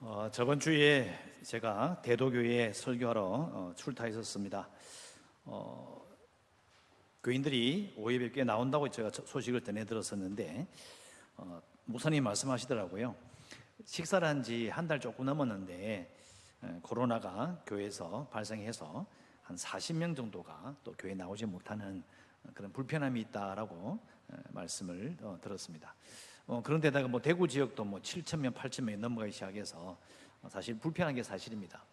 어, 저번 주에 제가 대도교회에 설교하러 어, 출타했었습니다. 어, 교인들이 오예배교에 나온다고 제가 소식을 전해 들었었는데 어, 목사님 말씀하시더라고요. 식사를 한 지 한 달 조금 넘었는데 에, 코로나가 교회에서 발생해서 한 40명 정도가 또 교회 에 나오지 못하는 그런 불편함이 있다라고 에, 말씀을 어, 들었습니다. 어, 그런 데다가 뭐 대구 지역도 뭐 7천 명, 8천 명이 넘어가기 시작해서 사실 불편한 게 사실입니다.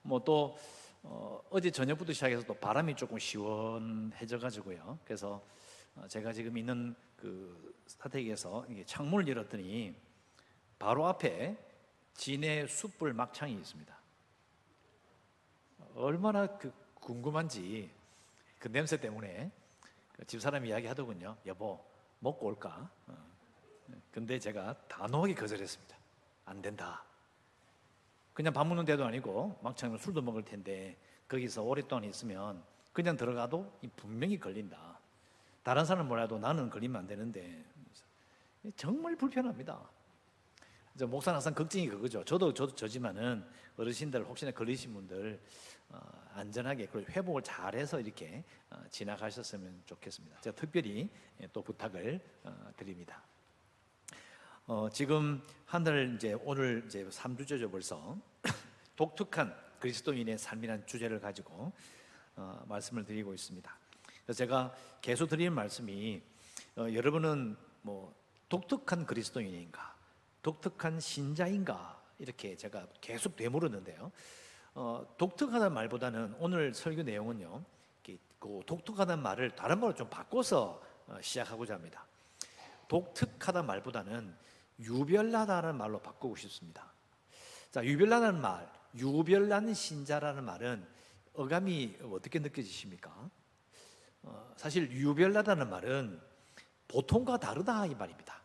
뭐또 어, 어제 저녁부터 시작해서 또 바람이 조금 시원해져 가지고요. 그래서 어, 제가 지금 있는 그 사택에서 창문을 열었더니 바로 앞에 진해 숯불 막창이 있습니다. 얼마나 그 궁금한지 그 냄새 때문에 그 집사람이 이야기하더군요. 여보 먹고 올까? 어. 근데 제가 단호하게 거절했습니다. 안 된다. 그냥 밥 먹는 데도 아니고 막창으로 술도 먹을 텐데 거기서 오랫동안 있으면 그냥 들어가도 분명히 걸린다. 다른 사람은 몰라도 나는 걸리면 안 되는데 정말 불편합니다. 목사는 항상 걱정이 그거죠. 저도 저도 저지만은 어르신들 혹시나 걸리신 분들 어, 안전하게 회복을 잘해서 이렇게 어, 지나가셨으면 좋겠습니다. 제가 특별히 또 부탁을 어, 드립니다. 어, 지금 한달 이제 오늘 이제 3주째죠 벌써 독특한 그리스도인의 삶이라는 주제를 가지고 어, 말씀을 드리고 있습니다. 그래서 제가 계속 드리는 말씀이 어, 여러분은 뭐 독특한 그리스도인인가, 독특한 신자인가 이렇게 제가 계속 되물었는데요. 어, 독특하다는 말보다는 오늘 설교 내용은요, 그 독특하다는 말을 다른 말로 좀 바꿔서 어, 시작하고자 합니다. 독특하다 말보다는 유별나다는 말로 바꾸고 싶습니다. 자, 유별나다는 말, 유별난 신자라는 말은 어감이 어떻게 느껴지십니까? 어, 사실 유별나다는 말은 보통과 다르다 이 말입니다.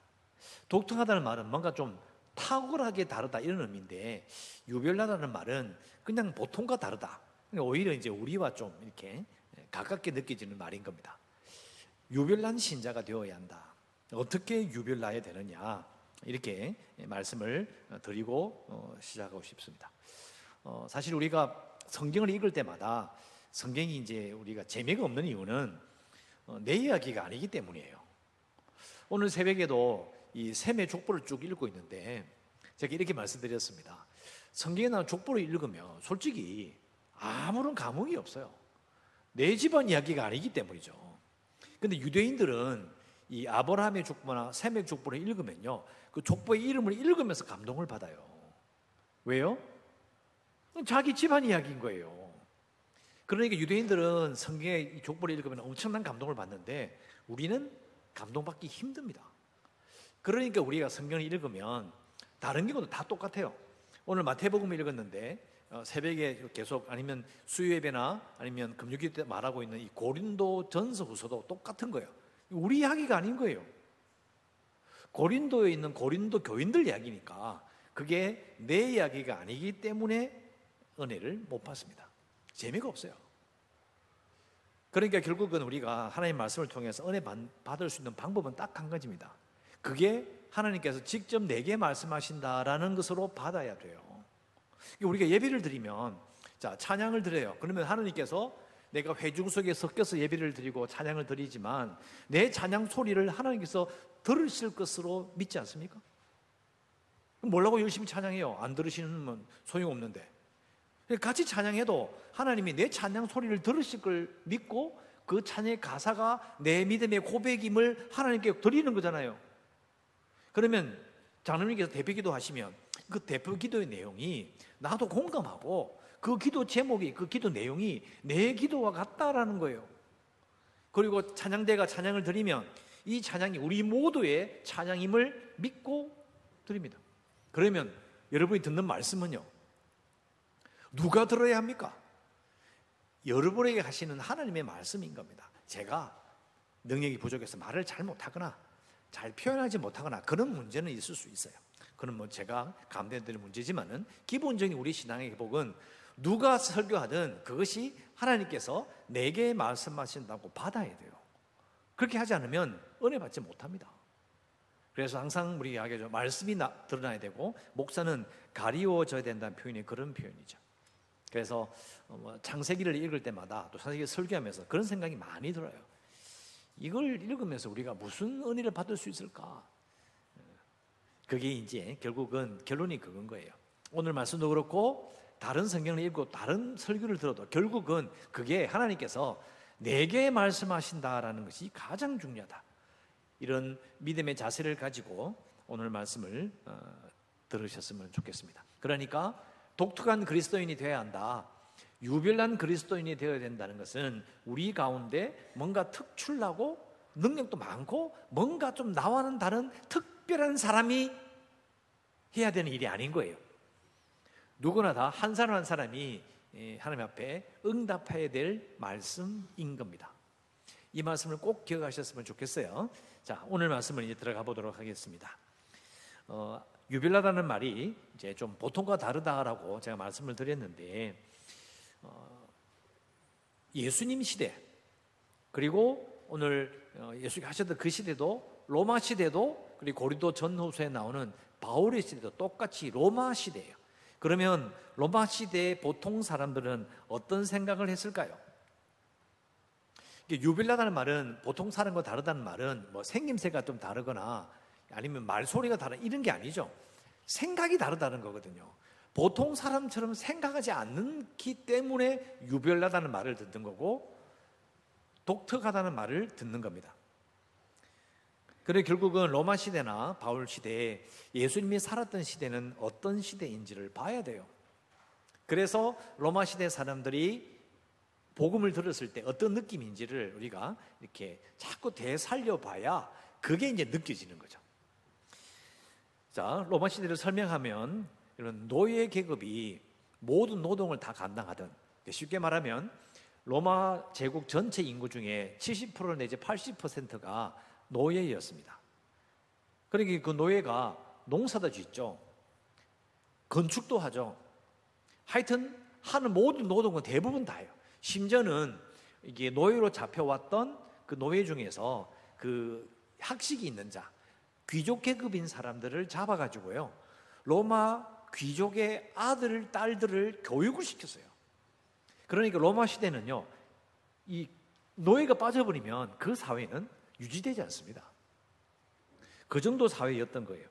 독특하다는 말은 뭔가 좀 탁월하게 다르다 이런 의미인데 유별나다는 말은 그냥 보통과 다르다. 그러니까 오히려 이제 우리와 좀 이렇게 가깝게 느껴지는 말인 겁니다. 유별난 신자가 되어야 한다. 어떻게 유별나야 되느냐? 이렇게 말씀을 드리고 어, 시작하고 싶습니다. 어, 사실 우리가 성경을 읽을 때마다 성경이 이제 우리가 재미가 없는 이유는 어, 내 이야기가 아니기 때문이에요. 오늘 새벽에도 이 셈의 족보를 쭉 읽고 있는데 제가 이렇게 말씀드렸습니다. 성경에 나온 족보를 읽으면 솔직히 아무런 감흥이 없어요. 내 집안 이야기가 아니기 때문이죠. 근데 유대인들은 이 아브라함의 족보나 셈의 족보를 읽으면요. 그 족보의 이름을 읽으면서 감동을 받아요. 왜요? 자기 집안 이야기인 거예요. 그러니까 유대인들은 성경의 족보를 읽으면 엄청난 감동을 받는데 우리는 감동받기 힘듭니다. 그러니까 우리가 성경을 읽으면 다른 경우도 다 똑같아요. 오늘 마태복음 읽었는데 어, 새벽에 계속 아니면 수요예배나 아니면 금요일 때 말하고 있는 이 고린도 전서 후서도 똑같은 거예요. 우리 이야기가 아닌 거예요. 고린도에 있는 고린도 교인들 이야기니까 그게 내 이야기가 아니기 때문에 은혜를 못 받습니다. 재미가 없어요. 그러니까 결국은 우리가 하나님 말씀을 통해서 은혜 받을 수 있는 방법은 딱 한 가지입니다. 그게 하나님께서 직접 내게 말씀하신다라는 것으로 받아야 돼요. 우리가 예배를 드리면 자 찬양을 드려요. 그러면 하나님께서 내가 회중 속에 섞여서 예배를 드리고 찬양을 드리지만 내 찬양 소리를 하나님께서 들으실 것으로 믿지 않습니까? 뭐라고 열심히 찬양해요? 안 들으시면 소용없는데. 같이 찬양해도 하나님이 내 찬양 소리를 들으실 걸 믿고 그 찬양의 가사가 내 믿음의 고백임을 하나님께 드리는 거잖아요. 그러면 장로님께서 대표 기도 하시면 그 대표 기도의 내용이 나도 공감하고 그 기도 제목이 그 기도 내용이 내 기도와 같다라는 거예요. 그리고 찬양대가 찬양을 드리면 이 찬양이 우리 모두의 찬양임을 믿고 드립니다. 그러면 여러분이 듣는 말씀은요. 누가 들어야 합니까? 여러분에게 하시는 하나님의 말씀인 겁니다. 제가 능력이 부족해서 말을 잘 못하거나 잘 표현하지 못하거나 그런 문제는 있을 수 있어요. 그건 뭐 제가 감당되는 문제지만은 기본적인 우리 신앙의 회복은 누가 설교하든 그것이 하나님께서 내게 말씀하신다고 받아야 돼요. 그렇게 하지 않으면 은혜 받지 못합니다. 그래서 항상 우리 이야기하죠. 말씀이 나, 드러나야 되고 목사는 가리워져야 된다는 표현이 그런 표현이죠. 그래서 어, 뭐 창세기를 읽을 때마다 또 창세기 설교하면서 그런 생각이 많이 들어요. 이걸 읽으면서 우리가 무슨 은혜를 받을 수 있을까? 그게 이제 결국은 결론이 그건 거예요. 오늘 말씀도 그렇고 다른 성경을 읽고 다른 설교를 들어도 결국은 그게 하나님께서 내게 말씀하신다라는 것이 가장 중요하다. 이런 믿음의 자세를 가지고 오늘 말씀을 어, 들으셨으면 좋겠습니다. 그러니까 독특한 그리스도인이 되어야 한다. 유별난 그리스도인이 되어야 된다는 것은 우리 가운데 뭔가 특출나고 능력도 많고 뭔가 좀 나와는 다른 특별한 사람이 해야 되는 일이 아닌 거예요. 누구나 다 한 사람 한 사람이 예, 하나님 앞에 응답해야 될 말씀인 겁니다. 이 말씀을 꼭 기억하셨으면 좋겠어요. 자, 오늘 말씀을 이제 들어가 보도록 하겠습니다. 어, 유별나다는 말이 이제 좀 보통과 다르다라고 제가 말씀을 드렸는데 어, 예수님 시대 그리고 오늘 어, 예수가 하셨던 그 시대도 로마 시대도 그리고 고린도 전후서에 나오는 바울의 시대도 똑같이 로마 시대예요. 그러면 로마 시대의 보통 사람들은 어떤 생각을 했을까요? 유빌라다는 말은 보통 사람과 다르다는 말은 뭐 생김새가 좀 다르거나 아니면 말소리가 다른 이런 게 아니죠. 생각이 다르다는 거거든요. 보통 사람처럼 생각하지 않기 때문에 유별나다는 말을 듣는 거고 독특하다는 말을 듣는 겁니다. 그래 결국은 로마 시대나 바울 시대에 예수님이 살았던 시대는 어떤 시대인지를 봐야 돼요. 그래서 로마 시대 사람들이 복음을 들었을 때 어떤 느낌인지를 우리가 이렇게 자꾸 되살려 봐야 그게 이제 느껴지는 거죠. 자, 로마 시대를 설명하면 이런 노예 계급이 모든 노동을 다 감당하던 쉽게 말하면 로마 제국 전체 인구 중에 70% 내지 80%가 노예였습니다. 그러니까 그 노예가 농사도 짓죠. 건축도 하죠. 하여튼 하는 모든 노동은 대부분 다 해요. 심지어는 이게 노예로 잡혀왔던 그 노예 중에서 그 학식이 있는 자, 귀족 계급인 사람들을 잡아가지고요. 로마 귀족의 아들, 딸들을 교육을 시켰어요. 그러니까 로마 시대는요, 이 노예가 빠져버리면 그 사회는 유지되지 않습니다. 그 정도 사회였던 거예요.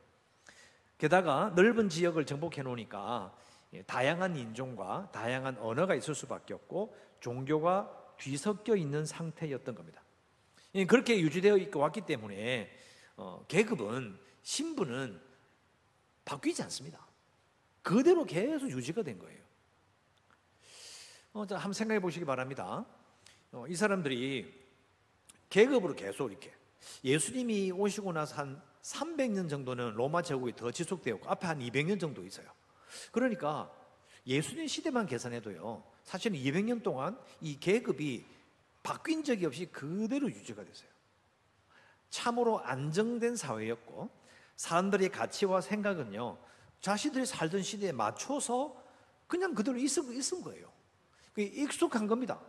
게다가 넓은 지역을 정복해 놓으니까 예, 다양한 인종과 다양한 언어가 있을 수밖에 없고 종교가 뒤섞여 있는 상태였던 겁니다. 예, 그렇게 유지되어 있고 왔기 때문에 어, 계급은 신분은 바뀌지 않습니다. 그대로 계속 유지가 된 거예요. 어, 자, 한번 생각해 보시기 바랍니다. 어, 이 사람들이 계급으로 계속 이렇게 예수님이 오시고 나서 한 300년 정도는 로마 제국이 더 지속되었고 앞에 한 200년 정도 있어요. 그러니까 예수님 시대만 계산해도요. 사실은 200년 동안 이 계급이 바뀐 적이 없이 그대로 유지가 됐어요. 참으로 안정된 사회였고 사람들의 가치와 생각은요. 자신들이 살던 시대에 맞춰서 그냥 그대로 있은, 있은 거예요. 그게 익숙한 겁니다.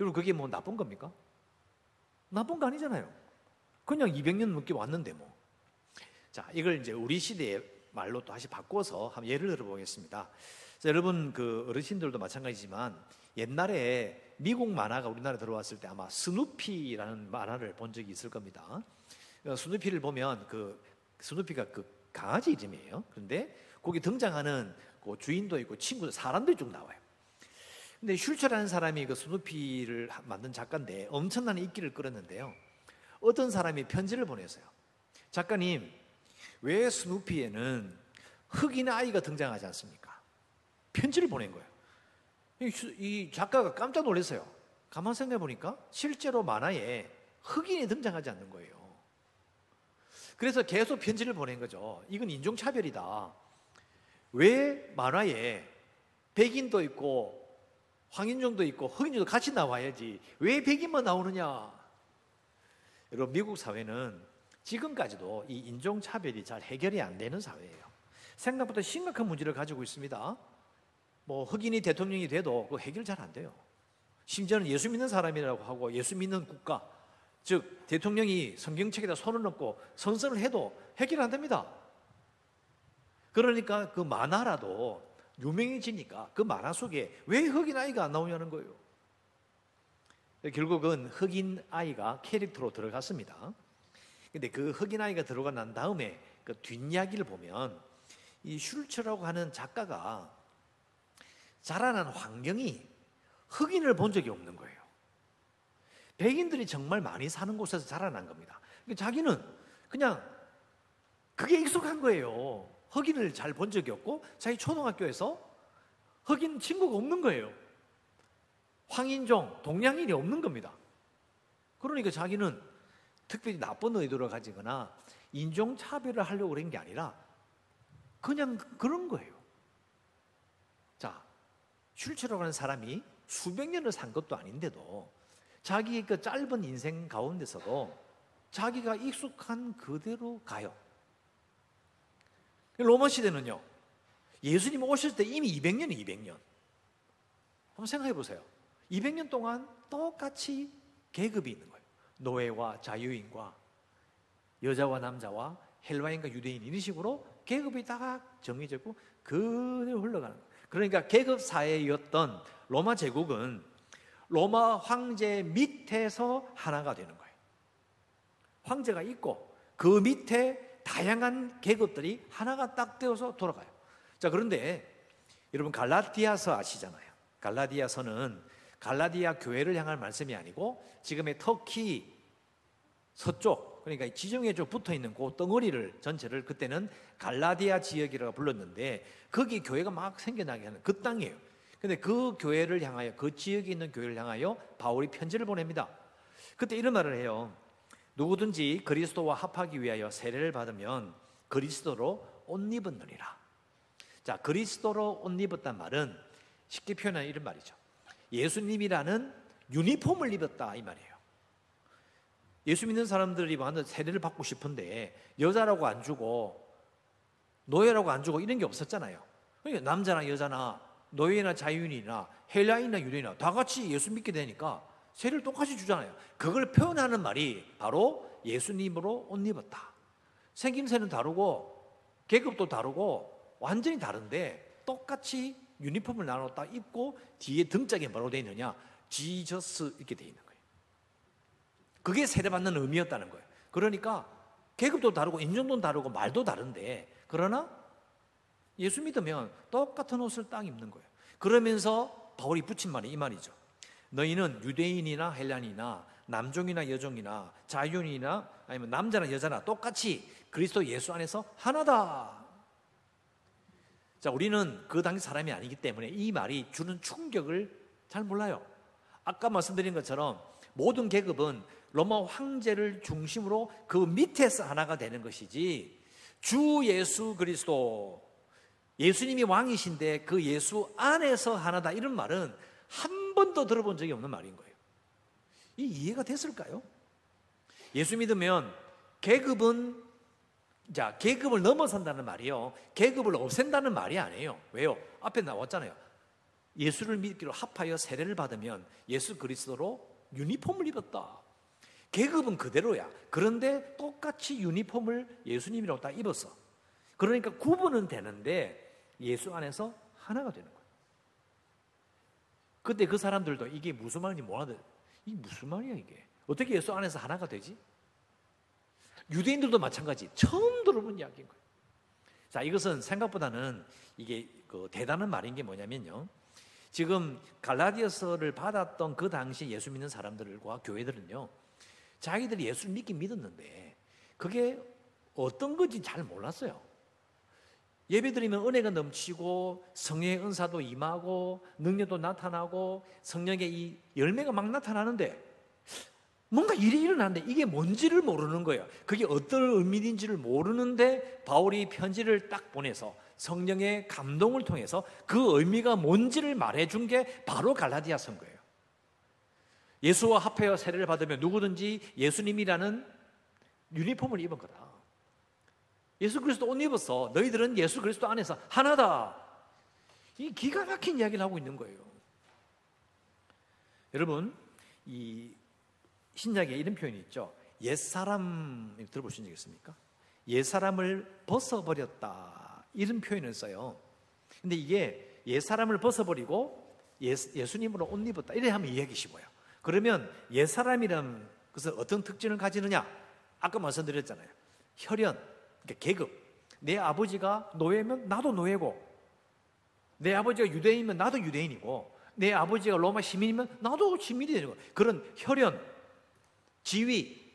여러분 그게 뭐 나쁜 겁니까? 나쁜 거 아니잖아요. 그냥 200년 넘게 왔는데 뭐. 자, 이걸 이제 우리 시대의 말로 또 다시 바꿔서 한번 예를 들어보겠습니다. 자, 여러분 그 어르신들도 마찬가지지만 옛날에 미국 만화가 우리나라에 들어왔을 때 아마 스누피라는 만화를 본 적이 있을 겁니다. 어, 스누피를 보면 그 스누피가 그 강아지 이름이에요. 그런데 거기 등장하는 그 주인도 있고 친구들 사람들이 쭉 나와요. 근데 슐처라는 사람이 그 스누피를 만든 작가인데 엄청난 인기를 끌었는데요. 어떤 사람이 편지를 보냈어요. 작가님, 왜 스누피에는 흑인 아이가 등장하지 않습니까? 편지를 보낸 거예요. 이 작가가 깜짝 놀랐어요. 가만 생각해 보니까 실제로 만화에 흑인이 등장하지 않는 거예요. 그래서 계속 편지를 보낸 거죠. 이건 인종차별이다. 왜 만화에 백인도 있고 황인종도 있고 흑인도 같이 나와야지 왜 백인만 나오느냐? 여러분 미국 사회는 지금까지도 이 인종 차별이 잘 해결이 안 되는 사회예요. 생각보다 심각한 문제를 가지고 있습니다. 뭐 흑인이 대통령이 돼도 그 해결 잘 안 돼요. 심지어는 예수 믿는 사람이라고 하고 예수 믿는 국가 즉 대통령이 성경책에다 손을 넣고 선서를 해도 해결 안 됩니다. 그러니까 그 만화라도 유명해지니까 그 만화 속에 왜 흑인 아이가 안 나오냐는 거예요. 결국은 흑인 아이가 캐릭터로 들어갔습니다. 근데 그 흑인 아이가 들어가 난 다음에 그 뒷이야기를 보면 이 슐츠라고 하는 작가가 자라난 환경이 흑인을 본 적이 없는 거예요. 백인들이 정말 많이 사는 곳에서 자라난 겁니다. 자기는 그냥 그게 익숙한 거예요. 흑인을 잘 본 적이 없고 자기 초등학교에서 흑인 친구가 없는 거예요. 황인종, 동양인이 없는 겁니다. 그러니까 자기는 특별히 나쁜 의도를 가지거나 인종차별을 하려고 그런 게 아니라 그냥 그런 거예요. 자, 슐츠라고 하는 사람이 수백 년을 산 것도 아닌데도 자기의 그 짧은 인생 가운데서도 자기가 익숙한 그대로 가요. 로마 시대는요, 예수님 오셨을 때 이미 200년이 200년. 한번 생각해 보세요. 200년 동안 똑같이 계급이 있는 거예요. 노예와 자유인과 여자와 남자와 헬라인과 유대인 이런 식으로 계급이 다 정해졌고 그대로 흘러가는 거예요. 그러니까 계급 사회였던 로마 제국은 로마 황제 밑에서 하나가 되는 거예요. 황제가 있고 그 밑에 다양한 계급들이 하나가 딱 되어서 돌아가요. 자, 그런데 여러분 갈라디아서 아시잖아요. 갈라디아서는 갈라디아 교회를 향할 말씀이 아니고 지금의 터키 서쪽 그러니까 지정에 좀 붙어 있는 그 덩어리를 전체를 그때는 갈라디아 지역이라고 불렀는데 거기 교회가 막 생겨나게 하는 그 땅이에요. 근데 그 교회를 향하여 그 지역에 있는 교회를 향하여 바울이 편지를 보냅니다. 그때 이런 말을 해요. 누구든지 그리스도와 합하기 위하여 세례를 받으면 그리스도로 옷 입었느니라. 자, 그리스도로 옷 입었단 말은 쉽게 표현하는 이런 말이죠. 예수님이라는 유니폼을 입었다 이 말이에요. 예수 믿는 사람들이 완전 세례를 받고 싶은데 여자라고 안 주고 노예라고 안 주고 이런 게 없었잖아요. 그러니까 남자나 여자나 노예나 자유인이나 헬라인이나 유대인이나 다 같이 예수 믿게 되니까 세례를 똑같이 주잖아요. 그걸 표현하는 말이 바로 예수님으로 옷 입었다. 생김새는 다르고 계급도 다르고 완전히 다른데 똑같이 유니폼을 나눴다 입고 뒤에 등짝에 뭐라고 되어 있느냐? 지저스 이렇게 되어 있는 거예요. 그게 세례받는 의미였다는 거예요. 그러니까 계급도 다르고 인종도 다르고 말도 다른데 그러나 예수 믿으면 똑같은 옷을 딱 입는 거예요. 그러면서 바울이 붙인 말이 이 말이죠. 너희는 유대인이나 헬란이나 남종이나 여종이나 자유인이나 아니면 남자나 여자나 똑같이 그리스도 예수 안에서 하나다. 자, 우리는 그 당시 사람이 아니기 때문에 이 말이 주는 충격을 잘 몰라요. 아까 말씀드린 것처럼 모든 계급은 로마 황제를 중심으로 그 밑에서 하나가 되는 것이지 주 예수 그리스도 예수님이 왕이신데 그 예수 안에서 하나다 이런 말은 한 번도 들어본 적이 없는 말인 거예요. 이 이해가 됐을까요? 예수 믿으면 계급은 자 계급을 넘어선다는 말이요. 계급을 없앤다는 말이 아니에요. 왜요? 앞에 나왔잖아요. 예수를 믿기로 합하여 세례를 받으면 예수 그리스도로 유니폼을 입었다. 계급은 그대로야. 그런데 똑같이 유니폼을 예수님이라고 다 입었어. 그러니까 구분은 되는데 예수 안에서 하나가 되는 요. 그때 그 사람들도 이게 무슨 말인지 몰라도 이게 무슨 말이야 이게? 어떻게 예수 안에서 하나가 되지? 유대인들도 마찬가지. 처음 들어본 이야기인 거예요. 자, 이것은 생각보다는 이게 그 대단한 말인 게 뭐냐면요. 지금 갈라디아서를 받았던 그 당시 예수 믿는 사람들과 교회들은요. 자기들이 예수를 믿긴 믿었는데 그게 어떤 건지 잘 몰랐어요. 예배 드리면 은혜가 넘치고 성령의 은사도 임하고 능력도 나타나고 성령의 이 열매가 막 나타나는데 뭔가 일이 일어나는데 이게 뭔지를 모르는 거예요. 그게 어떤 의미인지를 모르는데 바울이 편지를 딱 보내서 성령의 감동을 통해서 그 의미가 뭔지를 말해준 게 바로 갈라디아서인 거예요. 예수와 합하여 세례를 받으면 누구든지 예수님이라는 유니폼을 입은 거다. 예수 그리스도 옷 입었어. 너희들은 예수 그리스도 안에서 하나다. 이 기가 막힌 이야기를 하고 있는 거예요. 여러분, 이 신약에 이런 표현이 있죠. 옛사람 들어보신 적 있습니까? 옛사람을 벗어버렸다. 이런 표현을 써요. 근데 이게 옛사람을 벗어버리고 예, 예수님으로 옷 입었다. 이래 하면 이해하기 쉬워요. 그러면 옛사람이란 것은 어떤 특징을 가지느냐? 아까 말씀드렸잖아요. 혈연, 그러니까 계급. 내 아버지가 노예면 나도 노예고, 내 아버지가 유대인이면 나도 유대인이고, 내 아버지가 로마 시민이면 나도 시민이 되는 거. 그런 혈연, 지위,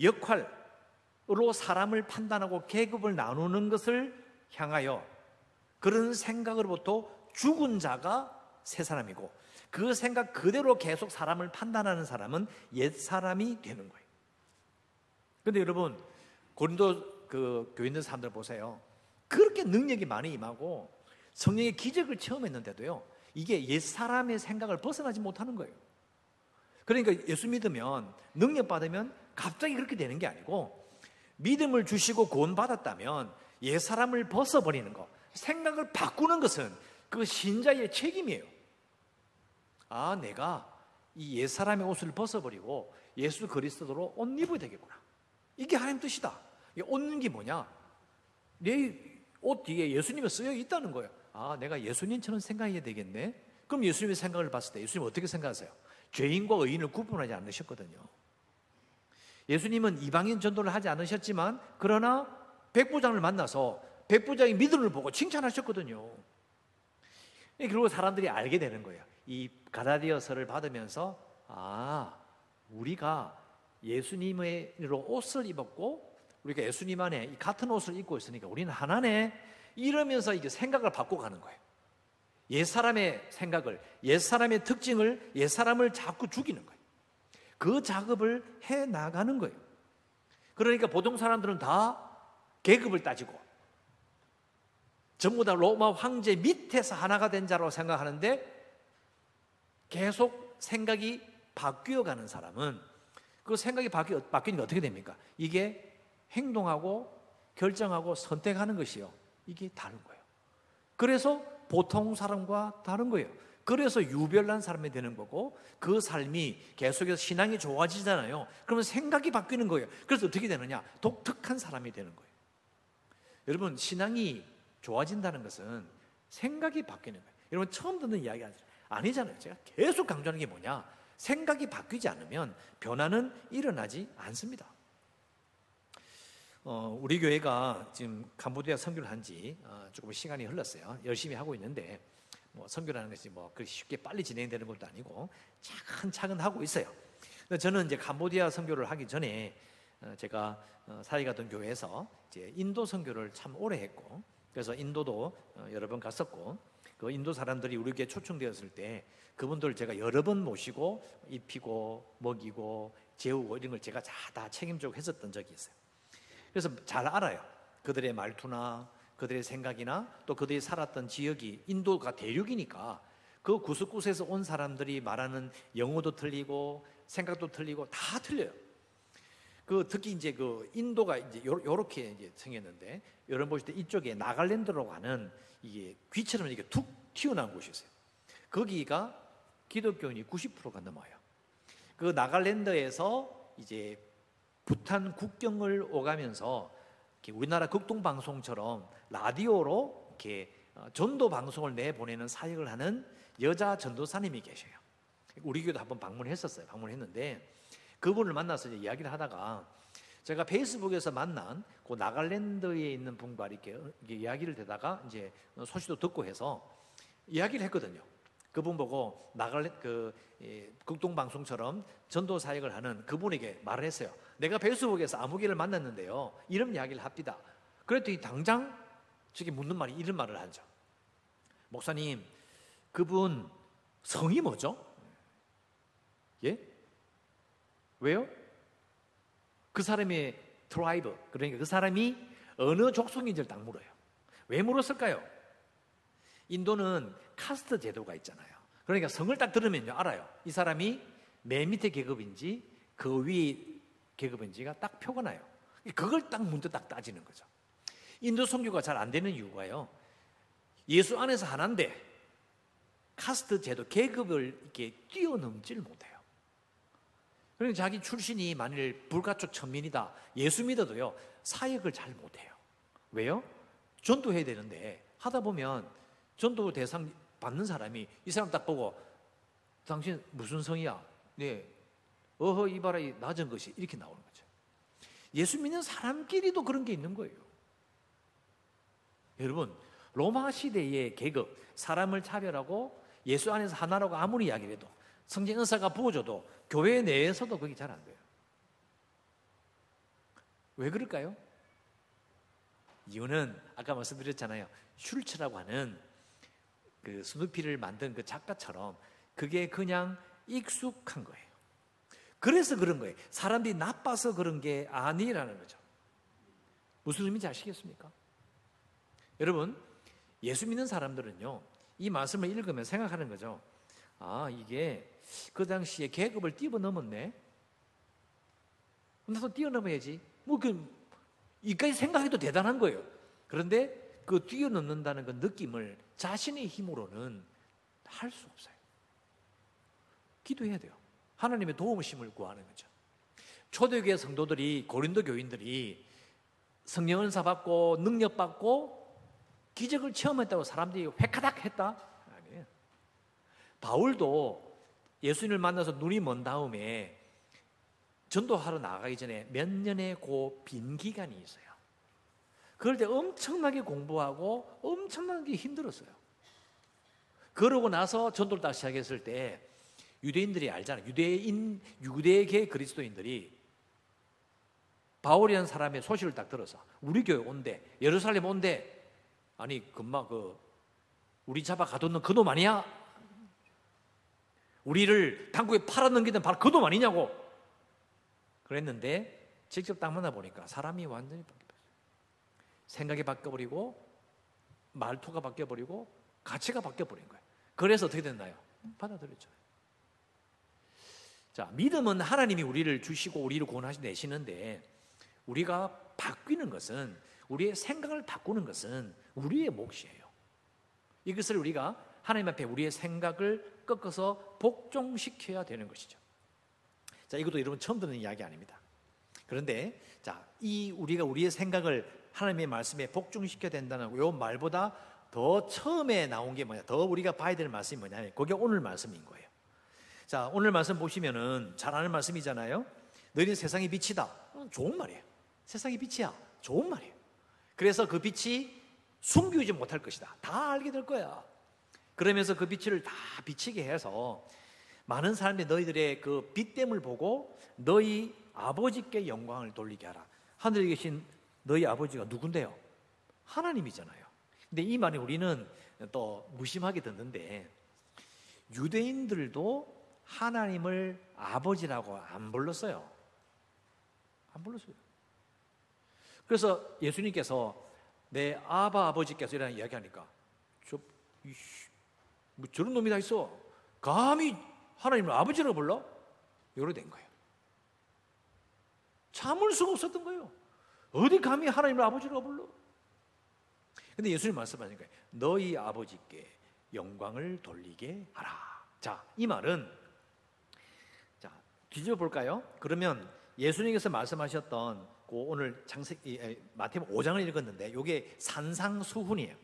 역할로 사람을 판단하고 계급을 나누는 것을 향하여 그런 생각으로부터 죽은 자가 새 사람이고 그 생각 그대로 계속 사람을 판단하는 사람은 옛 사람이 되는 거예요. 근데 여러분 고린도 그 교회 있는 사람들 보세요. 그렇게 능력이 많이 임하고 성령의 기적을 체험했는데도요. 이게 옛 사람의 생각을 벗어나지 못하는 거예요. 그러니까 예수 믿으면 능력 받으면 갑자기 그렇게 되는 게 아니고 믿음을 주시고 구원 받았다면 옛 사람을 벗어버리는 것, 생각을 바꾸는 것은 그 신자의 책임이에요. 아, 내가 이 옛 사람의 옷을 벗어버리고 예수 그리스도로 옷 입어야 되겠구나. 이게 하나님 뜻이다. 옷 입는 게 뭐냐? 내 옷 뒤에 예수님이 쓰여 있다는 거예요. 아, 내가 예수님처럼 생각해야 되겠네. 그럼 예수님의 생각을 봤을 때 예수님 어떻게 생각하세요? 죄인과 의인을 구분하지 않으셨거든요. 예수님은 이방인 전도를 하지 않으셨지만 그러나 백부장을 만나서 백부장의 믿음을 보고 칭찬하셨거든요. 그리고 사람들이 알게 되는 거예요. 이 가라디아서를 받으면서 아 우리가 예수님으로 옷을 입었고 우리가 예수님 안에 같은 옷을 입고 있으니까 우리는 하나네 이러면서 이게 생각을 바꿔 가는 거예요. 옛 사람의 생각을, 옛 사람의 특징을, 옛 사람을 자꾸 죽이는 거예요. 그 작업을 해 나가는 거예요. 그러니까 보통 사람들은 다 계급을 따지고 전부 다 로마 황제 밑에서 하나가 된 자로 생각하는데 계속 생각이 바뀌어 가는 사람은 그 생각이 바뀌, 바뀌니까 어떻게 됩니까? 이게 행동하고 결정하고 선택하는 것이요. 이게 다른 거예요. 그래서 보통 사람과 다른 거예요. 그래서 유별난 사람이 되는 거고 그 삶이 계속해서 신앙이 좋아지잖아요. 그러면 생각이 바뀌는 거예요. 그래서 어떻게 되느냐? 독특한 사람이 되는 거예요. 여러분 신앙이 좋아진다는 것은 생각이 바뀌는 거예요. 여러분 처음 듣는 이야기 아니잖아요. 제가 계속 강조하는 게 뭐냐? 생각이 바뀌지 않으면 변화는 일어나지 않습니다. 어, 우리 교회가 지금 캄보디아 선교를 한지 어, 조금 시간이 흘렀어요. 열심히 하고 있는데 뭐 선교라는 것이 뭐 그렇게 쉽게 빨리 진행되는 것도 아니고 차근차근 하고 있어요. 저는 이제 캄보디아 선교를 하기 전에 어, 제가 어, 사회가던 교회에서 이제 인도 선교를 참 오래 했고 그래서 인도도 어, 여러 번 갔었고 그 인도 사람들이 우리 교회 초청되었을 때 그분들 제가 여러 번 모시고 입히고 먹이고 재우고 이런 걸 제가 다 책임지고 했었던 적이 있어요. 그래서 잘 알아요. 그들의 말투나 그들의 생각이나 또 그들이 살았던 지역이 인도가 대륙이니까 그 구석구석에서 온 사람들이 말하는 영어도 틀리고 생각도 틀리고 다 틀려요. 그 특히 이제 그 인도가 이제 요렇게 이제 생겼는데 여러분 보실 때 이쪽에 나갈랜드로 가는 이게 귀처럼 이렇게 툭 튀어나온 곳이 있어요. 거기가 기독교인이 90%가 넘어요. 그 나갈랜드에서 이제 부탄 국경을 오가면서 우리나라 극동 방송처럼 라디오로 이렇게 어, 전도 방송을 내보내는 사역을 하는 여자 전도사님이 계셔요. 우리 교회도 한번 방문했었어요. 방문했는데 그분을 만나서 이야기를 하다가 제가 페이스북에서 만난 그 나갈랜드에 있는 분과 이렇게, 이야기를 되다가 이제 소식도 듣고 해서 이야기를 했거든요. 그분 보고 나갈랜 그 극동 방송처럼 전도 사역을 하는 그분에게 말을 했어요. 내가 페이스북에서 아무개를 만났는데요. 이런 이야기를 합니다. 그랬더니 당장 저기 묻는 말이 이런 말을 하죠. 목사님, 그분 성이 뭐죠? 예? 왜요? 그 사람의 tribe, 그러니까 그 사람이 어느 족속인지를 딱 물어요. 왜 물었을까요? 인도는 카스트 제도가 있잖아요. 그러니까 성을 딱 들으면요, 알아요. 이 사람이 맨 밑에 계급인지 그 위에 계급인지가 딱 표가 나요. 그걸 딱 문제 딱 따지는 거죠. 인도 선교가 잘 안 되는 이유가요. 예수 안에서 하나인데 카스트 제도 계급을 이렇게 뛰어넘지를 못해요. 그러니까 자기 출신이 만일 불가촉 천민이다. 예수 믿어도요, 사역을 잘 못해요. 왜요? 전도해야 되는데, 하다 보면 전도 대상 받는 사람이 이 사람 딱 보고, 당신 무슨 성이야? 네. 어허, 이봐라, 이 낮은 것이. 이렇게 나오는 거죠. 예수 믿는 사람끼리도 그런 게 있는 거예요. 여러분, 로마 시대의 계급, 사람을 차별하고 예수 안에서 하나라고 아무리 이야기를 해도 성경 은사가 부어져도 교회 내에서도 그게 잘 안 돼요. 왜 그럴까요? 이유는 아까 말씀드렸잖아요. 슐츠라고 하는 그 스누피를 만든 그 작가처럼 그게 그냥 익숙한 거예요. 그래서 그런 거예요. 사람들이 나빠서 그런 게 아니라는 거죠. 무슨 의미인지 아시겠습니까? 여러분, 예수 믿는 사람들은요, 이 말씀을 읽으면 생각하는 거죠. 아, 이게 그 당시에 계급을 뛰어넘었네. 나도 뛰어넘어야지. 뭐, 그, 이까지 생각해도 대단한 거예요. 그런데 그 뛰어넘는다는 그 느낌을 자신의 힘으로는 할 수 없어요. 기도해야 돼요. 하나님의 도움심을 구하는 거죠. 초대교회 성도들이 고린도 교인들이 성령 은사 받고 능력 받고 기적을 체험했다고 사람들이 회카닥 했다? 아니에요. 바울도 예수님을 만나서 눈이 먼 다음에 전도하러 나가기 전에 몇 년의 고 빈 기간이 있어요. 그럴 때 엄청나게 공부하고 엄청나게 힘들었어요. 그러고 나서 전도를 다시 시작했을 때 유대인들이 알잖아요. 유대인, 유대계 그리스도인들이 바울이라는 사람의 소식을 딱 들어서 우리 교회 온대, 예루살렘 온대. 아니 금방 그 우리 잡아 가뒀는 그놈 아니야? 우리를 당구에 팔아넘기던 바로 그놈 아니냐고 그랬는데 직접 딱 만나 보니까 사람이 완전히 바뀌었어요. 생각이 바뀌어버리고 말투가 바뀌어버리고 가치가 바뀌어버린 거예요. 그래서 어떻게 됐나요? 받아들였죠. 자, 믿음은 하나님이 우리를 주시고 우리를 구원하시 내시는데 우리가 바뀌는 것은 우리의 생각을 바꾸는 것은 우리의 몫이에요. 이것을 우리가 하나님 앞에 우리의 생각을 꺾어서 복종시켜야 되는 것이죠. 자, 이것도 여러분 처음 듣는 이야기 아닙니다. 그런데 자, 이 우리가 우리의 생각을 하나님의 말씀에 복종시켜야 된다는 이 말보다 더 처음에 나온 게 뭐냐? 더 우리가 봐야 될 말씀이 뭐냐면 그게 오늘 말씀인 거예요. 자, 오늘 말씀 보시면은 잘 아는 말씀이잖아요. 너희는 세상의 빛이다. 어, 좋은 말이에요. 세상의 빛이야. 좋은 말이에요. 그래서 그 빛이 숨기지 못할 것이다. 다 알게 될 거야. 그러면서 그 빛을 다 비치게 해서 많은 사람들이 너희들의 그 빛됨을 보고 너희 아버지께 영광을 돌리게 하라. 하늘에 계신 너희 아버지가 누군데요? 하나님이잖아요. 근데 이 말이 우리는 또 무심하게 듣는데 유대인들도 하나님을 아버지라고 안 불렀어요. 안 불렀어요. 그래서 예수님께서 내 아바 아버지께서 이라는 이야기하니까 저, 이씨, 뭐 저런 놈이 다 있어. 감히 하나님을 아버지라고 불러? 이렇게 된 거예요. 참을 수가 없었던 거예요. 어디 감히 하나님을 아버지라고 불러? 근데 예수님 말씀하니까 너희 아버지께 영광을 돌리게 하라. 자, 이 말은 자, 뒤집어 볼까요? 그러면 예수님께서 말씀하셨던 그 오늘 장세 마태복음 5장을 읽었는데 이게 산상수훈이에요.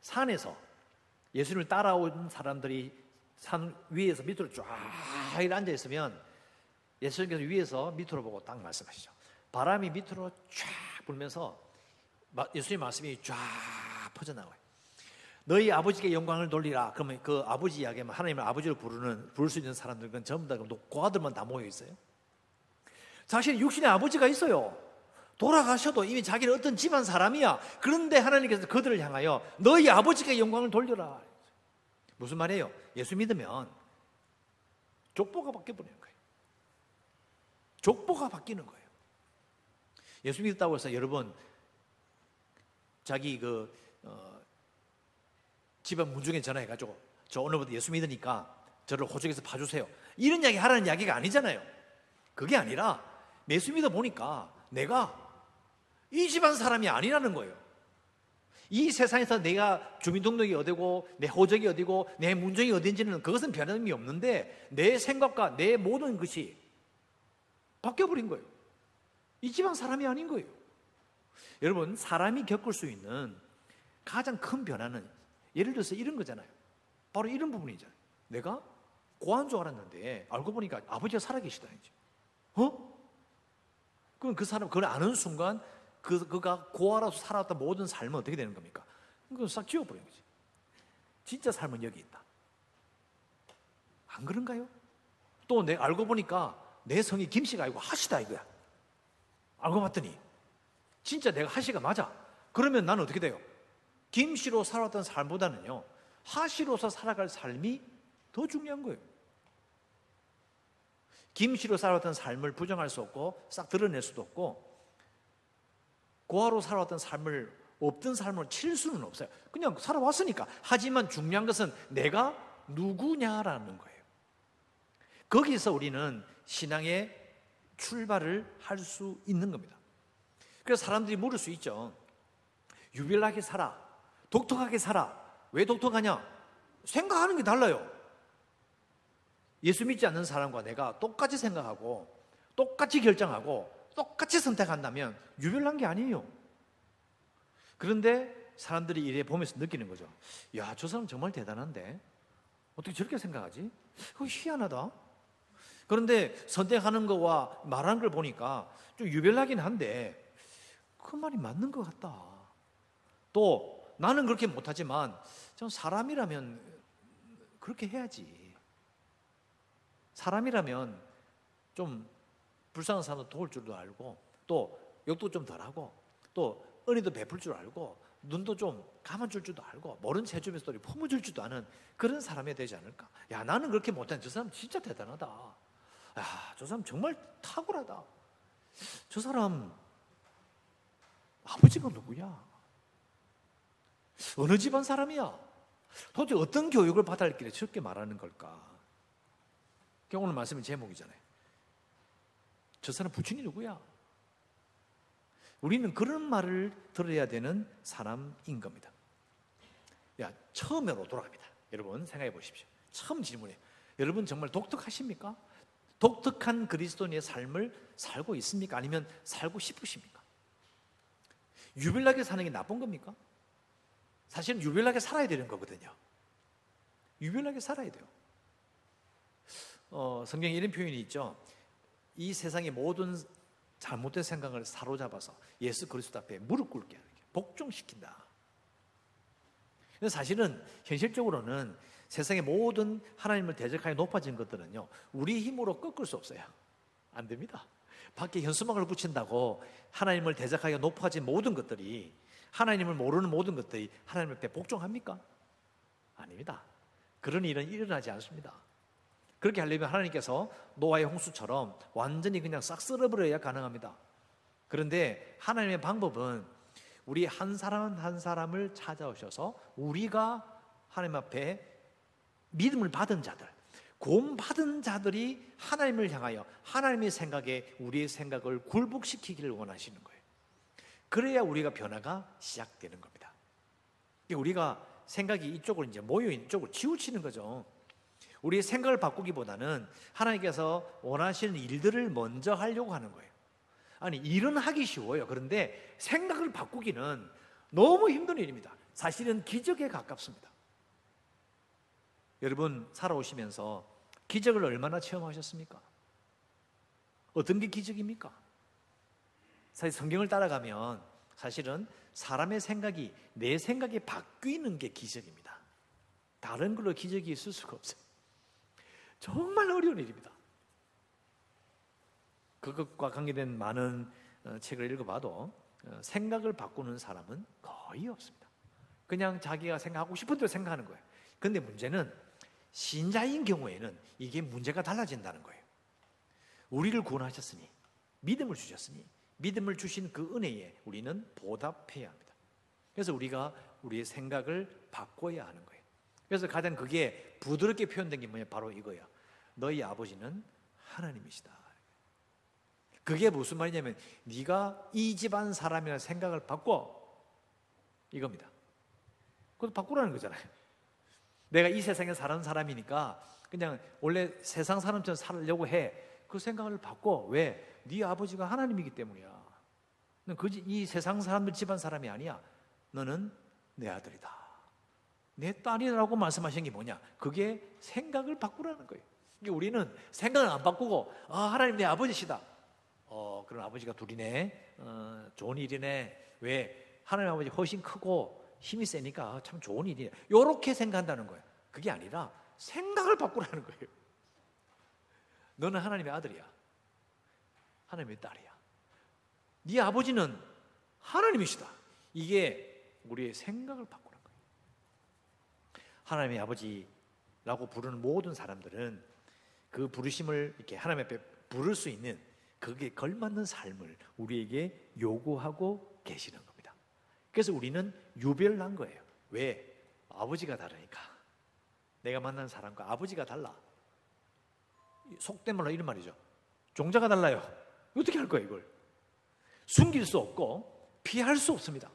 산에서 예수님을 따라온 사람들이 산 위에서 밑으로 쫙 앉아 있으면 예수님께서 위에서 밑으로 보고 딱 말씀하시죠. 바람이 밑으로 쫙 불면서 예수님 말씀이 쫙 퍼져나와요. 너희 아버지께 영광을 돌리라. 그러면 그 아버지 이야기하면 하나님을 아버지로 부르는 부를 수 있는 사람들은 전부 다 고아들만 다 모여 있어요. 사실 육신의 아버지가 있어요. 돌아가셔도 이미 자기는 어떤 집안 사람이야. 그런데 하나님께서 그들을 향하여 너희 아버지께 영광을 돌려라. 무슨 말이에요? 예수 믿으면 족보가 바뀌어버리는 거예요. 족보가 바뀌는 거예요. 예수 믿었다고 해서 여러분 자기 그 어, 집안 문중에 전화해가지고 저 오늘부터 예수 믿으니까 저를 호적에서 봐주세요. 이런 이야기 하라는 이야기가 아니잖아요. 그게 아니라 예수 믿어 보니까 내가 이 집안 사람이 아니라는 거예요. 이 세상에서 내가 주민등록이 어디고 내 호적이 어디고 내 문정이 어딘지는 그것은 변함이 없는데 내 생각과 내 모든 것이 바뀌어버린 거예요. 이 집안 사람이 아닌 거예요. 여러분, 사람이 겪을 수 있는 가장 큰 변화는 예를 들어서 이런 거잖아요. 바로 이런 부분이잖아요. 내가 고아인 줄 알았는데 알고 보니까 아버지가 살아계시다 이제. 어? 그럼 그 사람 그걸 아는 순간 그 그가 고아로서 살아왔던 모든 삶은 어떻게 되는 겁니까? 그건 싹 지워버린 거지. 진짜 삶은 여기 있다. 안 그런가요? 또 내 알고 보니까 내 성이 김씨가 아니고 하시다 이거야. 알고 봤더니 진짜 내가 하시가 맞아. 그러면 나는 어떻게 돼요? 김씨로 살았던 삶보다는요 하시로서 살아갈 삶이 더 중요한 거예요. 김씨로 살았던 삶을 부정할 수 없고 싹 드러낼 수도 없고 고아로 살아왔던 삶을 없던 삶을 칠 수는 없어요. 그냥 살아왔으니까. 하지만 중요한 것은 내가 누구냐라는 거예요. 거기서 우리는 신앙의 출발을 할 수 있는 겁니다. 그래서 사람들이 물을 수 있죠. 유별나게 살아. 독특하게 살아. 왜 독특하냐? 생각하는 게 달라요. 예수 믿지 않는 사람과 내가 똑같이 생각하고 똑같이 결정하고 똑같이 선택한다면 유별난 게 아니에요. 그런데 사람들이 이래 보면서 느끼는 거죠. 야, 저 사람 정말 대단한데? 어떻게 저렇게 생각하지? 그 희한하다. 그런데 선택하는 거와 말하는 걸 보니까 좀 유별나긴 한데 그 말이 맞는 것 같다. 또 나는 그렇게 못하지만 좀 사람이라면 그렇게 해야지. 사람이라면 좀 불쌍한 사람도 도울 줄도 알고 또 욕도 좀 덜하고 또 은혜도 베풀 줄 알고 눈도 좀 감아줄 줄도 알고 모른 제 주변 소리 품어줄 줄도 아는 그런 사람이 되지 않을까? 야 나는 그렇게 못한 저 사람 진짜 대단하다. 야저 사람 정말 탁월하다. 저 사람 아버지가 누구야? 어느 집안 사람이야? 도대체 어떤 교육을 받았길래 저렇게 말하는 걸까? 오늘 말씀의 제목이잖아요. 저 사람 부친이 누구야? 우리는 그런 말을 들어야 되는 사람인 겁니다. 야, 처음으로 돌아갑니다. 여러분 생각해 보십시오. 처음 질문에 여러분 정말 독특하십니까? 독특한 그리스도인의 삶을 살고 있습니까? 아니면 살고 싶으십니까? 유별나게 사는 게 나쁜 겁니까? 사실은 유별나게 살아야 되는 거거든요. 유별나게 살아야 돼요. 어, 성경에 이런 표현이 있죠. 이 세상의 모든 잘못된 생각을 사로잡아서 예수 그리스도 앞에 무릎 꿇게 복종시킨다. 사실은 현실적으로는 세상의 모든 하나님을 대적하여 높아진 것들은요, 우리 힘으로 꺾을 수 없어요. 안 됩니다. 밖에 현수막을 붙인다고 하나님을 대적하여 높아진 모든 것들이 하나님을 모르는 모든 것들이 하나님 앞에 복종합니까? 아닙니다. 그런 일은 일어나지 않습니다. 그렇게 하려면 하나님께서 노아의 홍수처럼 완전히 그냥 싹 쓸어버려야 가능합니다. 그런데 하나님의 방법은 우리 한 사람 한 사람을 찾아오셔서 우리가 하나님 앞에 믿음을 받은 자들, 곰 받은 자들이 하나님을 향하여 하나님의 생각에 우리의 생각을 굴복시키기를 원하시는 거예요. 그래야 우리가 변화가 시작되는 겁니다. 우리가 생각이 이쪽으로 이제 모여 있는 쪽으로 치우치는 거죠. 우리의 생각을 바꾸기보다는 하나님께서 원하시는 일들을 먼저 하려고 하는 거예요. 아니, 일은 하기 쉬워요. 그런데 생각을 바꾸기는 너무 힘든 일입니다. 사실은 기적에 가깝습니다. 여러분, 살아오시면서 기적을 얼마나 체험하셨습니까? 어떤 게 기적입니까? 사실 성경을 따라가면 사실은 사람의 생각이 내 생각이 바뀌는 게 기적입니다. 다른 걸로 기적이 있을 수가 없어요. 정말 어려운 일입니다. 그것과 관계된 많은 어, 책을 읽어봐도 어, 생각을 바꾸는 사람은 거의 없습니다. 그냥 자기가 생각하고 싶은 대로 생각하는 거예요. 근데 문제는 신자인 경우에는 이게 문제가 달라진다는 거예요. 우리를 구원하셨으니 믿음을 주셨으니 믿음을 주신 그 은혜에 우리는 보답해야 합니다. 그래서 우리가 우리의 생각을 바꿔야 하는 거예요. 그래서 가장 그게 부드럽게 표현된 게 뭐냐? 바로 이거야. 너희 아버지는 하나님이시다. 그게 무슨 말이냐면 네가 이 집안 사람이라 생각을 바꿔 이겁니다. 그것도 바꾸라는 거잖아요. 내가 이 세상에 사는 사람이니까 그냥 원래 세상 사람처럼 살려고 해. 그 생각을 바꿔. 왜? 네 아버지가 하나님이기 때문이야. 너는 그, 이 세상 사람들 집안 사람이 아니야. 너는 내 아들이다. 내 딸이라고 말씀하신 게 뭐냐? 그게 생각을 바꾸라는 거예요. 우리는 생각을 안 바꾸고, 아, 하나님 내 아버지시다. 어, 그런 아버지가 둘이네. 어, 좋은 일이네. 왜? 하나님 아버지 훨씬 크고 힘이 세니까 참 좋은 일이네. 이렇게 생각한다는 거예요. 그게 아니라 생각을 바꾸라는 거예요. 너는 하나님의 아들이야. 하나님의 딸이야. 네 아버지는 하나님이시다. 이게 우리의 생각을 바꾸는 거예요. 하나님의 아버지라고 부르는 모든 사람들은 그 부르심을 이렇게 하나님 앞에 부를 수 있는 그게 걸맞는 삶을 우리에게 요구하고 계시는 겁니다. 그래서 우리는 유별난 거예요. 왜? 아버지가 다르니까. 내가 만난 사람과 아버지가 달라. 속된 말로 이런 말이죠. 종자가 달라요. 어떻게 할 거예요, 이걸? 숨길 수 없고 피할 수 없습니다.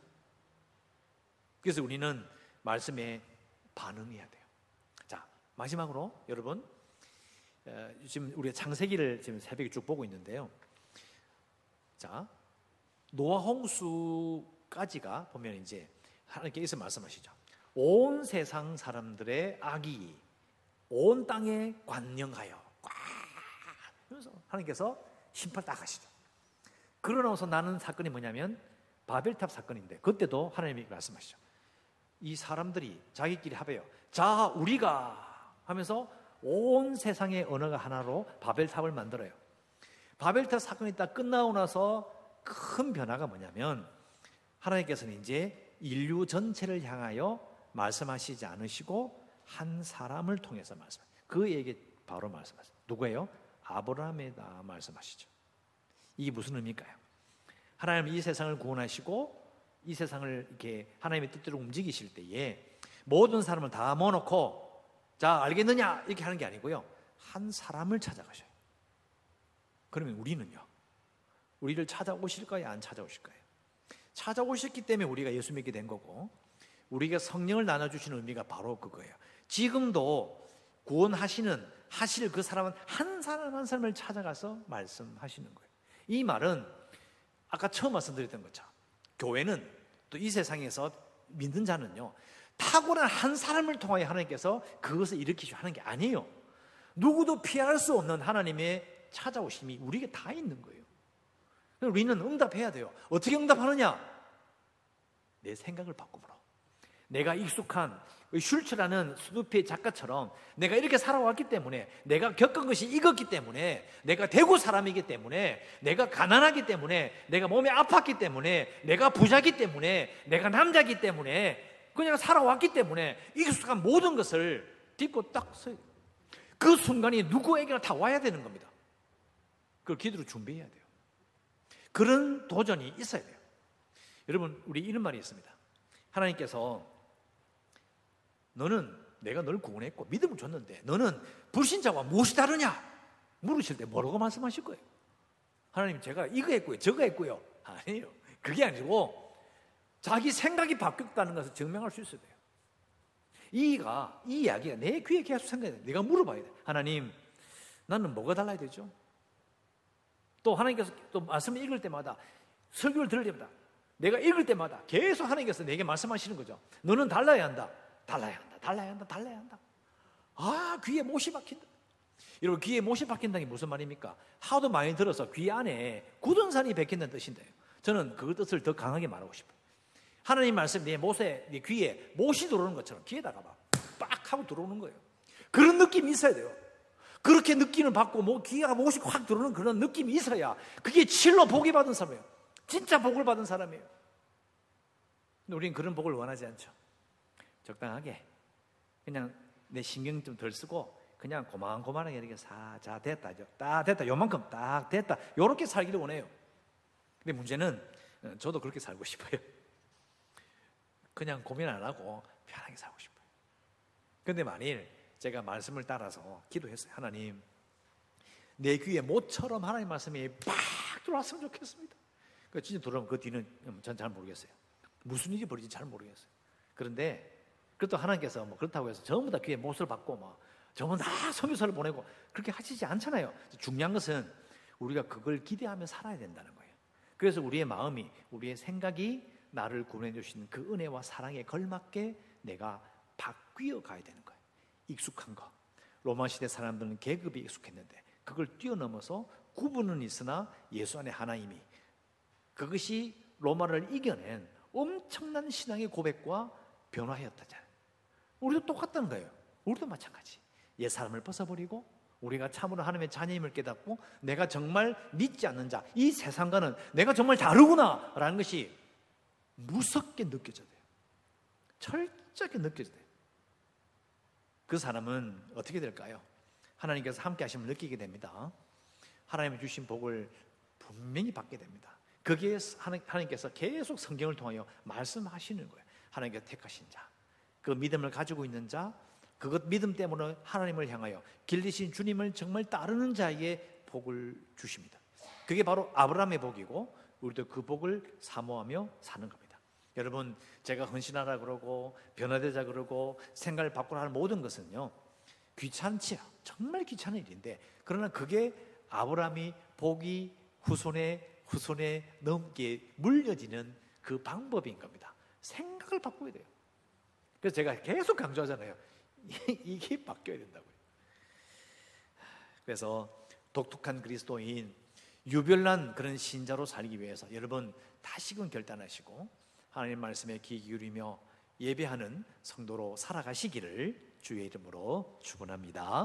그래서 우리는 말씀에 반응해야 돼요. 자, 마지막으로 여러분 지금 우리가 창세기를 지금 새벽에 쭉 보고 있는데요. 자, 노아 홍수까지가 보면 이제 하나님께서 말씀하시죠. 온 세상 사람들의 악이 온 땅에 관영하여 하나님께서 심판 딱 하시죠. 그러나서 나는 사건이 뭐냐면 바벨탑 사건인데 그때도 하나님이 말씀하시죠. 이 사람들이 자기끼리 합해요. 자, 우리가 하면서 온 세상의 언어가 하나로 바벨탑을 만들어요. 바벨탑 사건이 딱 끝나고 나서 큰 변화가 뭐냐면 하나님께서는 이제 인류 전체를 향하여 말씀하시지 않으시고 한 사람을 통해서 말씀. 그에게 바로 말씀하세요. 누구예요? 아브라함에다 말씀하시죠. 이게 무슨 의미일까요? 하나님 이 세상을 구원하시고 이 세상을 이렇게 하나님의 뜻대로 움직이실 때에 모든 사람을 다 모아놓고 자, 알겠느냐? 이렇게 하는 게 아니고요. 한 사람을 찾아가셔요. 그러면 우리는요. 우리를 찾아오실까요? 안 찾아오실까요? 찾아오셨기 때문에 우리가 예수 믿게 된 거고 우리가 성령을 나눠주시는 의미가 바로 그거예요. 지금도 구원하시는 하실 그 사람은 한 사람 한 사람을 찾아가서 말씀하시는 거예요. 이 말은 아까 처음 말씀드렸던 것처럼 교회는 또 이 세상에서 믿는 자는요 탁월한 한 사람을 통하여 하나님께서 그것을 일으키셔 하는 게 아니에요. 누구도 피할 수 없는 하나님의 찾아오심이 우리에게 다 있는 거예요. 우리는 응답해야 돼요. 어떻게 응답하느냐? 내 생각을 바꾸므로. 내가 익숙한 슐츠라는 수두피의 작가처럼 내가 이렇게 살아왔기 때문에 내가 겪은 것이 익었기 때문에 내가 대구 사람이기 때문에 내가 가난하기 때문에 내가 몸이 아팠기 때문에 내가 부자기 때문에 내가 남자기 때문에 그냥 살아왔기 때문에 익숙한 모든 것을 딛고 딱 서요. 그 순간이 누구에게나 다 와야 되는 겁니다. 그걸 기도로 준비해야 돼요. 그런 도전이 있어야 돼요. 여러분, 우리 이런 말이 있습니다. 하나님께서 너는 내가 널 구원했고 믿음을 줬는데 너는 불신자와 무엇이 다르냐? 물으실 때 뭐라고 말씀하실 거예요? 하나님 제가 이거 했고요, 저거 했고요. 아니에요. 그게 아니고 자기 생각이 바뀌었다는 것을 증명할 수 있어야 돼요. 이가 이 이야기가 내 귀에 계속 생각해. 내가 물어봐야 돼. 하나님, 나는 뭐가 달라야 되죠? 또 하나님께서 또 말씀을 읽을 때마다 설교를 들을 때마다 내가 읽을 때마다 계속 하나님께서 내게 말씀하시는 거죠. 너는 달라야 한다. 달라야 한다. 달라야 한다. 달라야 한다. 아, 귀에 못이 박힌다. 여러분, 귀에 못이 박힌다는 게 무슨 말입니까? 하도 많이 들어서 귀 안에 굳은 산이 박힌다는 뜻인데요. 저는 그 뜻을 더 강하게 말하고 싶어요. 하나님 말씀 내 못에, 내 귀에 못이 들어오는 것처럼 귀에다가 막 빡 하고 들어오는 거예요. 그런 느낌이 있어야 돼요. 그렇게 느끼는 받고 뭐 귀가 못이 확 들어오는 그런 느낌이 있어야 그게 실로 복이 받은 사람이에요. 진짜 복을 받은 사람이에요. 우리는 그런 복을 원하지 않죠. 적당하게 그냥 내 신경 좀 덜 쓰고 그냥 고만고만하게 이렇게 사, 자 됐다, 딱 됐다, 요만큼 딱 됐다, 요렇게 살기를 원해요. 근데 문제는 어, 저도 그렇게 살고 싶어요. 그냥 고민 안 하고 편하게 살고 싶어요. 근데 만일 제가 말씀을 따라서 기도했어요. 하나님, 내 귀에 모처럼 하나님 말씀이 팍 들어왔으면 좋겠습니다. 그 진짜 들어오면 그 뒤는 전 잘 모르겠어요. 무슨 일이 벌어질지 잘 모르겠어요. 그런데 그것도 하나님께서 뭐 그렇다고 해서 전부 다 귀에 못을 받고 막 저는 다 선교사를 보내고 그렇게 하시지 않잖아요. 중요한 것은 우리가 그걸 기대하며 살아야 된다는 거예요. 그래서 우리의 마음이, 우리의 생각이 나를 구원해 주신 그 은혜와 사랑에 걸맞게 내가 바뀌어 가야 되는 거예요. 익숙한 거. 로마 시대 사람들은 계급이 익숙했는데 그걸 뛰어넘어서 구분은 있으나 예수 안에 하나님이 그것이 로마를 이겨낸 엄청난 신앙의 고백과 변화였다잖아요. 우리도 똑같다는 거예요. 우리도 마찬가지. 옛 사람을 벗어버리고 우리가 참으로 하나님의 자녀임을 깨닫고 내가 정말 믿지 않는 자, 이 세상과는 내가 정말 다르구나라는 것이 무섭게 느껴져야 돼요. 철저하게 느껴져야 돼요. 그 사람은 어떻게 될까요? 하나님께서 함께 하시면 느끼게 됩니다. 하나님이 주신 복을 분명히 받게 됩니다. 거기에 하나님께서 계속 성경을 통하여 말씀하시는 거예요. 하나님께서 택하신 자, 그 믿음을 가지고 있는 자, 그것 믿음 때문에 하나님을 향하여 길리신 주님을 정말 따르는 자에게 복을 주십니다. 그게 바로 아브라함의 복이고 우리도 그 복을 사모하며 사는 겁니다. 여러분, 제가 헌신하라 그러고 변화되자 그러고 생각을 바꾸라 하는 모든 것은요. 귀찮지요. 정말 귀찮은 일인데 그러나 그게 아브라함이 복이 후손에 후손에 넘게 물려지는 그 방법인 겁니다. 생각을 바꿔야 돼요. 그래서 제가 계속 강조하잖아요. 이게 바뀌어야 된다고요. 그래서 독특한 그리스도인 유별난 그런 신자로 살기 위해서 여러분 다시금 결단하시고 하나님 말씀에 귀 기울이며 예배하는 성도로 살아가시기를 주의 이름으로 축원합니다.